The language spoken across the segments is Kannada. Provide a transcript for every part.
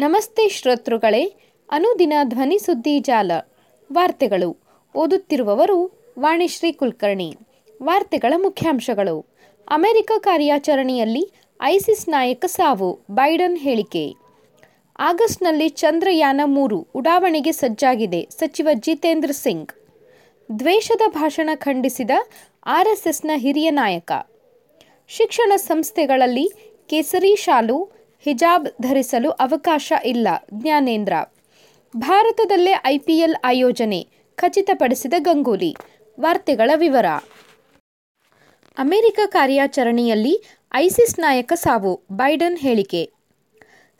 ನಮಸ್ತೆ ಶ್ರೋತೃಗಳೇ, ಅನುದಿನ ಧ್ವನಿ ಸುದ್ದಿ ಜಾಲ. ವಾರ್ತೆಗಳು. ಓದುತ್ತಿರುವವರು ವಾಣಿಶ್ರೀ ಕುಲಕರ್ಣಿ. ವಾರ್ತೆಗಳ ಮುಖ್ಯಾಂಶಗಳು. ಅಮೆರಿಕ ಕಾರ್ಯಾಚರಣೆಯಲ್ಲಿ ಐಸಿಸ್ ನಾಯಕ ಸಾವು, ಬೈಡನ್ ಹೇಳಿಕೆ. ಆಗಸ್ಟ್ನಲ್ಲಿ ಚಂದ್ರಯಾನ ಮೂರು ಉಡಾವಣೆಗೆ ಸಜ್ಜಾಗಿದೆ ಸಚಿವ ಜಿತೇಂದ್ರ ಸಿಂಗ್. ದ್ವೇಷದ ಭಾಷಣ ಖಂಡಿಸಿದ ಆರ್ಎಸ್ಎಸ್ನ ಹಿರಿಯ ನಾಯಕ. ಶಿಕ್ಷಣ ಸಂಸ್ಥೆಗಳಲ್ಲಿ ಕೇಸರಿ ಶಾಲು ಹಿಜಾಬ್ ಧರಿಸಲು ಅವಕಾಶ ಇಲ್ಲ, ಜ್ಞಾನೇಂದ್ರ. ಭಾರತದಲ್ಲೇ ಐಪಿಎಲ್ ಆಯೋಜನೆ ಖಚಿತಪಡಿಸಿದ ಗಂಗೂಲಿ. ವಾರ್ತೆಗಳ ವಿವರ. ಅಮೆರಿಕ ಕಾರ್ಯಾಚರಣೆಯಲ್ಲಿ ಐಸಿಸ್ ನಾಯಕ ಸಾವು, ಬೈಡನ್ ಹೇಳಿಕೆ.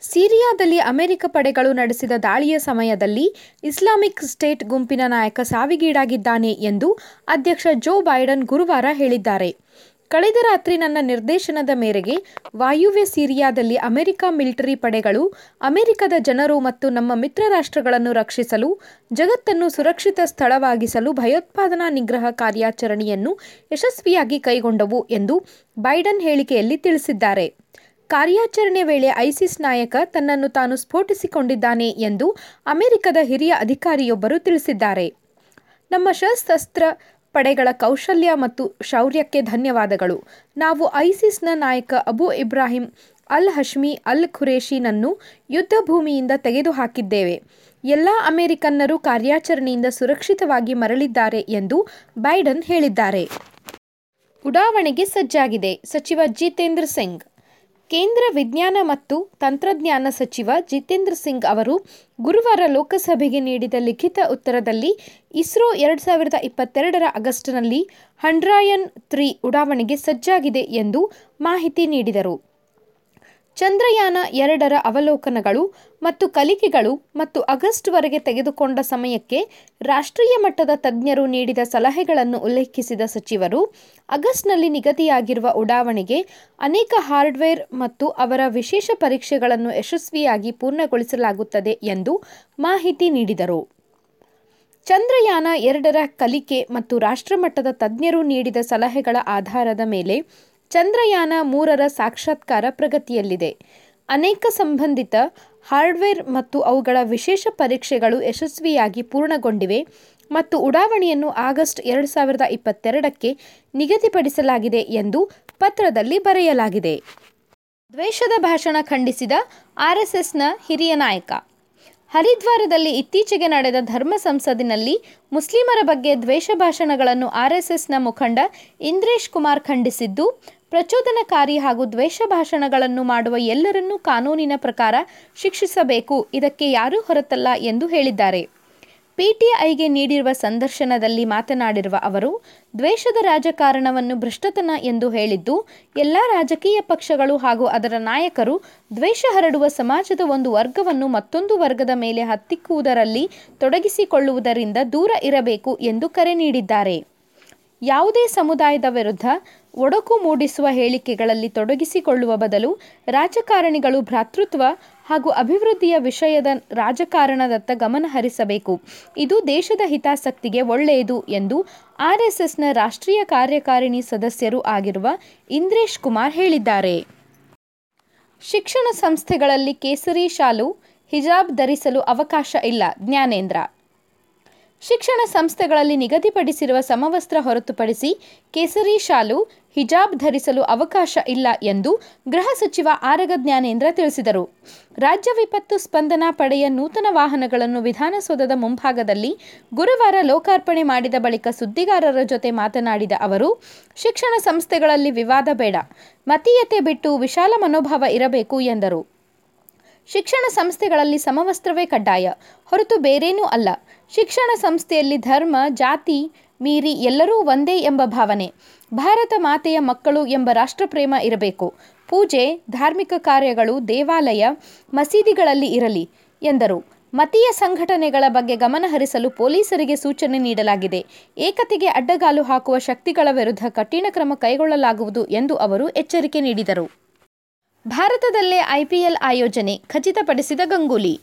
ಸಿರಿಯಾದಲ್ಲಿ ಅಮೆರಿಕ ಪಡೆಗಳು ನಡೆಸಿದ ದಾಳಿಯ ಸಮಯದಲ್ಲಿ ಇಸ್ಲಾಮಿಕ್ ಸ್ಟೇಟ್ ಗುಂಪಿನ ನಾಯಕ ಸಾವಿಗೀಡಾಗಿದ್ದಾನೆ ಎಂದು ಅಧ್ಯಕ್ಷ ಜೋ ಬೈಡನ್ ಗುರುವಾರ ಹೇಳಿದ್ದಾರೆ. ಕಳೆದ ರಾತ್ರಿ ನನ್ನ ನಿರ್ದೇಶನದ ಮೇರೆಗೆ ವಾಯುವ್ಯ ಸಿರಿಯಾದಲ್ಲಿ ಅಮೆರಿಕ ಮಿಲಿಟರಿ ಪಡೆಗಳು, ಅಮೆರಿಕದ ಜನರು ಮತ್ತು ನಮ್ಮ ಮಿತ್ರ ರಾಷ್ಟ್ರಗಳನ್ನು ರಕ್ಷಿಸಲು, ಜಗತ್ತನ್ನು ಸುರಕ್ಷಿತ ಸ್ಥಳವಾಗಿಸಲು ಭಯೋತ್ಪಾದನಾ ನಿಗ್ರಹ ಕಾರ್ಯಾಚರಣೆಯನ್ನು ಯಶಸ್ವಿಯಾಗಿ ಕೈಗೊಂಡವು ಎಂದು ಬೈಡನ್ ಹೇಳಿಕೆಯಲ್ಲಿ ತಿಳಿಸಿದ್ದಾರೆ. ಕಾರ್ಯಾಚರಣೆ ವೇಳೆ ಐಸಿಸ್ ನಾಯಕ ತನ್ನನ್ನು ತಾನು ಸ್ಫೋಟಿಸಿಕೊಂಡಿದ್ದಾನೆ ಎಂದು ಅಮೆರಿಕದ ಹಿರಿಯ ಅಧಿಕಾರಿಯೊಬ್ಬರು ತಿಳಿಸಿದ್ದಾರೆ. ನಮ್ಮ ಸಶಸ್ತ್ರ ಪಡೆಗಳ ಕೌಶಲ್ಯ ಮತ್ತು ಶೌರ್ಯಕ್ಕೆ ಧನ್ಯವಾದಗಳು. ನಾವು ಐಸಿಸ್ನ ನಾಯಕ ಅಬು ಇಬ್ರಾಹಿಂ ಅಲ್ ಹಶ್ಮಿ ಅಲ್ ಖುರೇಶಿನನ್ನು ಯುದ್ಧ ಭೂಮಿಯಿಂದ ತೆಗೆದುಹಾಕಿದ್ದೇವೆ. ಎಲ್ಲ ಅಮೆರಿಕನ್ನರು ಕಾರ್ಯಾಚರಣೆಯಿಂದ ಸುರಕ್ಷಿತವಾಗಿ ಮರಳಿದ್ದಾರೆ ಎಂದು ಬೈಡನ್ ಹೇಳಿದ್ದಾರೆ. ಉಡಾವಣೆಗೆ ಸಜ್ಜಾಗಿದೆ. ಸಚಿವ ಜಿತೇಂದ್ರ ಸಿಂಗ್ ಕೇಂದ್ರ ವಿಜ್ಞಾನ ಮತ್ತು ತಂತ್ರಜ್ಞಾನ ಸಚಿವ ಜಿತೇಂದ್ರ ಸಿಂಗ್ ಅವರು ಗುರುವಾರ ಲೋಕಸಭೆಗೆ ನೀಡಿದ ಲಿಖಿತ ಉತ್ತರದಲ್ಲಿ ಇಸ್ರೋ ಎರಡು ಸಾವಿರದ ಇಪ್ಪತ್ತೆರಡರ ಆಗಸ್ಟ್ನಲ್ಲಿ ಹಂಡ್ರಾಯನ್ ತ್ರೀ ಉಡಾವಣೆಗೆ ಸಜ್ಜಾಗಿದೆ ಎಂದು ಮಾಹಿತಿ ನೀಡಿದರು. ಚಂದ್ರಯಾನ ಎರಡರ ಅವಲೋಕನಗಳು ಮತ್ತು ಕಲಿಕೆಗಳು ಮತ್ತು ಆಗಸ್ಟ್ವರೆಗೆ ತೆಗೆದುಕೊಂಡ ಸಮಯಕ್ಕೆ ರಾಷ್ಟ್ರೀಯ ಮಟ್ಟದ ತಜ್ಞರು ನೀಡಿದ ಸಲಹೆಗಳನ್ನು ಉಲ್ಲೇಖಿಸಿದ ಸಚಿವರು, ಆಗಸ್ಟ್ನಲ್ಲಿ ನಿಗದಿಯಾಗಿರುವ ಉಡಾವಣೆಗೆ ಅನೇಕ ಹಾರ್ಡ್ವೇರ್ ಮತ್ತು ಅವರ ವಿಶೇಷ ಪರೀಕ್ಷೆಗಳನ್ನು ಯಶಸ್ವಿಯಾಗಿ ಪೂರ್ಣಗೊಳಿಸಲಾಗುತ್ತದೆ ಎಂದು ಮಾಹಿತಿ ನೀಡಿದರು. ಚಂದ್ರಯಾನ ಎರಡರ ಕಲಿಕೆ ಮತ್ತು ರಾಷ್ಟ್ರಮಟ್ಟದ ತಜ್ಞರು ನೀಡಿದ ಸಲಹೆಗಳ ಆಧಾರದ ಮೇಲೆ ಚಂದ್ರಯಾನ ಮೂರರ ಸಾಕ್ಷಾತ್ಕಾರ ಪ್ರಗತಿಯಲ್ಲಿದೆ. ಅನೇಕ ಸಂಬಂಧಿತ ಹಾರ್ಡ್ವೇರ್ ಮತ್ತು ಅವುಗಳ ವಿಶೇಷ ಪರೀಕ್ಷೆಗಳು ಯಶಸ್ವಿಯಾಗಿ ಪೂರ್ಣಗೊಂಡಿವೆ ಮತ್ತು ಉಡಾವಣೆಯನ್ನು ಆಗಸ್ಟ್ ಎರಡು ಸಾವಿರದ ಇಪ್ಪತ್ತೆರಡಕ್ಕೆ ನಿಗದಿಪಡಿಸಲಾಗಿದೆ ಎಂದು ಪತ್ರದಲ್ಲಿ ಬರೆಯಲಾಗಿದೆ. ದ್ವೇಷದ ಭಾಷಣ ಖಂಡಿಸಿದ ಆರ್ಎಸ್ಎಸ್ನ ಹಿರಿಯ ನಾಯಕ. ಹರಿದ್ವಾರದಲ್ಲಿ ಇತ್ತೀಚೆಗೆ ನಡೆದ ಧರ್ಮ ಸಂಸದಿನಲ್ಲಿ ಮುಸ್ಲಿಮರ ಬಗ್ಗೆ ದ್ವೇಷ ಭಾಷಣಗಳನ್ನು ಆರ್ಎಸ್ಎಸ್ನ ಮುಖಂಡ ಇಂದ್ರೇಶ್ ಕುಮಾರ್ ಖಂಡಿಸಿದ್ದು ಪ್ರಚೋದನಕಾರಿ ಹಾಗೂ ದ್ವೇಷ ಭಾಷಣಗಳನ್ನು ಮಾಡುವ ಎಲ್ಲರನ್ನೂ ಕಾನೂನಿನ ಪ್ರಕಾರ ಶಿಕ್ಷಿಸಬೇಕು. ಇದಕ್ಕೆ ಯಾರೂ ಹೊರತಲ್ಲ ಎಂದು ಹೇಳಿದ್ದಾರೆ. ಪಿಟಿಐಗೆ ನೀಡಿರುವ ಸಂದರ್ಶನದಲ್ಲಿ ಮಾತನಾಡಿರುವ ಅವರು, ದ್ವೇಷದ ರಾಜಕಾರಣವನ್ನು ಭ್ರಷ್ಟತನ ಎಂದು ಹೇಳಿದ್ದು, ಎಲ್ಲ ರಾಜಕೀಯ ಪಕ್ಷಗಳು ಹಾಗೂ ಅದರ ನಾಯಕರು ದ್ವೇಷ ಹರಡುವ ಸಮಾಜದ ಒಂದು ವರ್ಗವನ್ನು ಮತ್ತೊಂದು ವರ್ಗದ ಮೇಲೆ ಹತ್ತಿಕ್ಕುವುದರಲ್ಲಿ ತೊಡಗಿಸಿಕೊಳ್ಳುವುದರಿಂದ ದೂರ ಇರಬೇಕು ಎಂದು ಕರೆ ನೀಡಿದ್ದಾರೆ. ಯಾವುದೇ ಸಮುದಾಯದ ವಿರುದ್ಧ ಒಡಕು ಮೂಡಿಸುವ ಹೇಳಿಕೆಗಳಲ್ಲಿ ತೊಡಗಿಸಿಕೊಳ್ಳುವ ಬದಲು ರಾಜಕಾರಣಿಗಳು ಭ್ರಾತೃತ್ವ ಹಾಗೂ ಅಭಿವೃದ್ಧಿಯ ವಿಷಯದ ರಾಜಕಾರಣದತ್ತ ಗಮನ ಹರಿಸಬೇಕು. ಇದು ದೇಶದ ಹಿತಾಸಕ್ತಿಗೆ ಒಳ್ಳೆಯದು ಎಂದು ಆರ್ಎಸ್ಎಸ್ನ ರಾಷ್ಟ್ರೀಯ ಕಾರ್ಯಕಾರಿಣಿ ಸದಸ್ಯರು ಆಗಿರುವ ಇಂದ್ರೇಶ್ ಕುಮಾರ್ ಹೇಳಿದ್ದಾರೆ. ಶಿಕ್ಷಣ ಸಂಸ್ಥೆಗಳಲ್ಲಿ ಕೇಸರಿ ಶಾಲು, ಹಿಜಾಬ್ ಧರಿಸಲು ಅವಕಾಶ ಇಲ್ಲ, ಜ್ಞಾನೇಂದ್ರ ಶಿಕ್ಷಣ ಸಂಸ್ಥೆಗಳಲ್ಲಿ ನಿಗದಿಪಡಿಸಿರುವ ಸಮವಸ್ತ್ರ ಹೊರತುಪಡಿಸಿ ಕೇಸರಿ ಶಾಲು, ಹಿಜಾಬ್ ಧರಿಸಲು ಅವಕಾಶ ಇಲ್ಲ ಎಂದು ಗೃಹ ಸಚಿವ ಆರಗ ಜ್ಞಾನೇಂದ್ರ ತಿಳಿಸಿದರು. ರಾಜ್ಯ ವಿಪತ್ತು ಸ್ಪಂದನಾ ಪಡೆಯ ನೂತನ ವಾಹನಗಳನ್ನು ವಿಧಾನಸೌಧದ ಮುಂಭಾಗದಲ್ಲಿ ಗುರುವಾರ ಲೋಕಾರ್ಪಣೆ ಮಾಡಿದ ಬಳಿಕ ಸುದ್ದಿಗಾರರ ಜೊತೆ ಮಾತನಾಡಿದ ಅವರು, ಶಿಕ್ಷಣ ಸಂಸ್ಥೆಗಳಲ್ಲಿ ವಿವಾದ ಬೇಡ, ಮತೀಯತೆ ಬಿಟ್ಟು ವಿಶಾಲ ಮನೋಭಾವ ಇರಬೇಕು ಎಂದರು. ಶಿಕ್ಷಣ ಸಂಸ್ಥೆಗಳಲ್ಲಿ ಸಮವಸ್ತ್ರವೇ ಕಡ್ಡಾಯ. ಹೊರತು ಬೇರೇನೂ ಅಲ್ಲ. ಶಿಕ್ಷಣ ಸಂಸ್ಥೆಯಲ್ಲಿ ಧರ್ಮ, ಜಾತಿ, ಮೀರಿ ಎಲ್ಲರೂ ಒಂದೇ ಎಂಬ ಭಾವನೆ. ಭಾರತ ಮಾತೆಯ ಮಕ್ಕಳು ಎಂಬ ರಾಷ್ಟ್ರಪ್ರೇಮ ಇರಬೇಕು. ಪೂಜೆ, ಧಾರ್ಮಿಕ ಕಾರ್ಯಗಳು, ದೇವಾಲಯ, ಮಸೀದಿಗಳಲ್ಲಿ ಇರಲಿ ಎಂದರು. ಮತೀಯ ಸಂಘಟನೆಗಳ ಬಗ್ಗೆ ಗಮನಹರಿಸಲು ಪೊಲೀಸರಿಗೆ ಸೂಚನೆ ನೀಡಲಾಗಿದೆ. ಏಕತೆಗೆ ಅಡ್ಡಗಾಲು ಹಾಕುವ ಶಕ್ತಿಗಳ ವಿರುದ್ಧ ಕಠಿಣ ಕ್ರಮ ಕೈಗೊಳ್ಳಲಾಗುವುದು ಎಂದು ಅವರು ಎಚ್ಚರಿಕೆ ನೀಡಿದರು. ಭಾರತದಲ್ಲೇ ಐಪಿಎಲ್ ಆಯೋಜನೆ ಖಚಿತಪಡಿಸಿದ ಗಂಗೂಲಿ.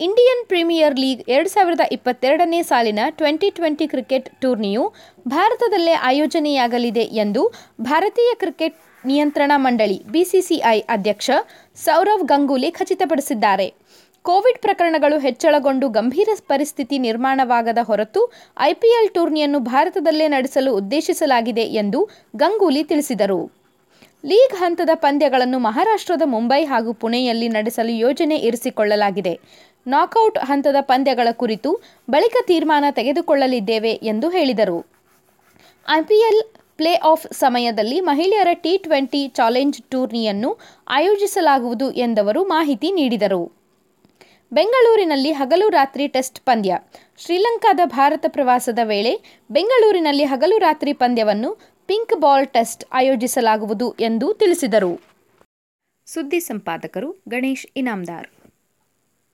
ಇಂಡಿಯನ್ ಪ್ರೀಮಿಯರ್ ಲೀಗ್ ಎರಡು ಸಾವಿರದ ಇಪ್ಪತ್ತೆರಡನೇ ಸಾಲಿನ ಟ್ವೆಂಟಿ ಟ್ವೆಂಟಿ ಕ್ರಿಕೆಟ್ ಟೂರ್ನಿಯು ಭಾರತದಲ್ಲೇ ಆಯೋಜನೆಯಾಗಲಿದೆ ಎಂದು ಭಾರತೀಯ ಕ್ರಿಕೆಟ್ ನಿಯಂತ್ರಣ ಮಂಡಳಿ ಬಿಸಿಸಿಐ ಅಧ್ಯಕ್ಷ ಸೌರವ್ ಗಂಗೂಲಿ ಖಚಿತಪಡಿಸಿದ್ದಾರೆ. ಕೋವಿಡ್ ಪ್ರಕರಣಗಳು ಹೆಚ್ಚಳಗೊಂಡು ಗಂಭೀರ ಪರಿಸ್ಥಿತಿ ನಿರ್ಮಾಣವಾಗದ ಹೊರತು ಐಪಿಎಲ್ ಟೂರ್ನಿಯನ್ನು ಭಾರತದಲ್ಲೇ ನಡೆಸಲು ಉದ್ದೇಶಿಸಲಾಗಿದೆ ಎಂದು ಗಂಗೂಲಿ ತಿಳಿಸಿದರು. ಲೀಗ್ ಹಂತದ ಪಂದ್ಯಗಳನ್ನು ಮಹಾರಾಷ್ಟ್ರದ ಮುಂಬೈ ಹಾಗೂ ಪುಣೆಯಲ್ಲಿ ನಡೆಸಲು ಯೋಜನೆ ಇರಿಸಿಕೊಳ್ಳಲಾಗಿದೆ. ನಾಕೌಟ್ ಹಂತದ ಪಂದ್ಯಗಳ ಕುರಿತು ಬಳಿಕ ತೀರ್ಮಾನ ತೆಗೆದುಕೊಳ್ಳಲಿದ್ದೇವೆ ಎಂದು ಹೇಳಿದರು. ಐಪಿಎಲ್ ಪ್ಲೇ ಆಫ್ ಸಮಯದಲ್ಲಿ ಮಹಿಳೆಯರ ಟಿ ಟ್ವೆಂಟಿ ಚಾಲೆಂಜ್ ಟೂರ್ನಿಯನ್ನು ಆಯೋಜಿಸಲಾಗುವುದು ಎಂದವರು ಮಾಹಿತಿ ನೀಡಿದರು. ಬೆಂಗಳೂರಿನಲ್ಲಿ ಹಗಲು ರಾತ್ರಿ ಟೆಸ್ಟ್ ಪಂದ್ಯ. ಶ್ರೀಲಂಕಾದ ಭಾರತ ಪ್ರವಾಸದ ವೇಳೆ ಬೆಂಗಳೂರಿನಲ್ಲಿ ಹಗಲು ರಾತ್ರಿ ಪಂದ್ಯವನ್ನು ಪಿಂಕ್ ಬಾಲ್ ಟೆಸ್ಟ್ ಆಯೋಜಿಸಲಾಗುವುದು ಎಂದು ತಿಳಿಸಿದರು. ಸುದ್ದಿ ಸಂಪಾದಕರು ಗಣೇಶ್ ಇನಾಮ್ದಾರ್.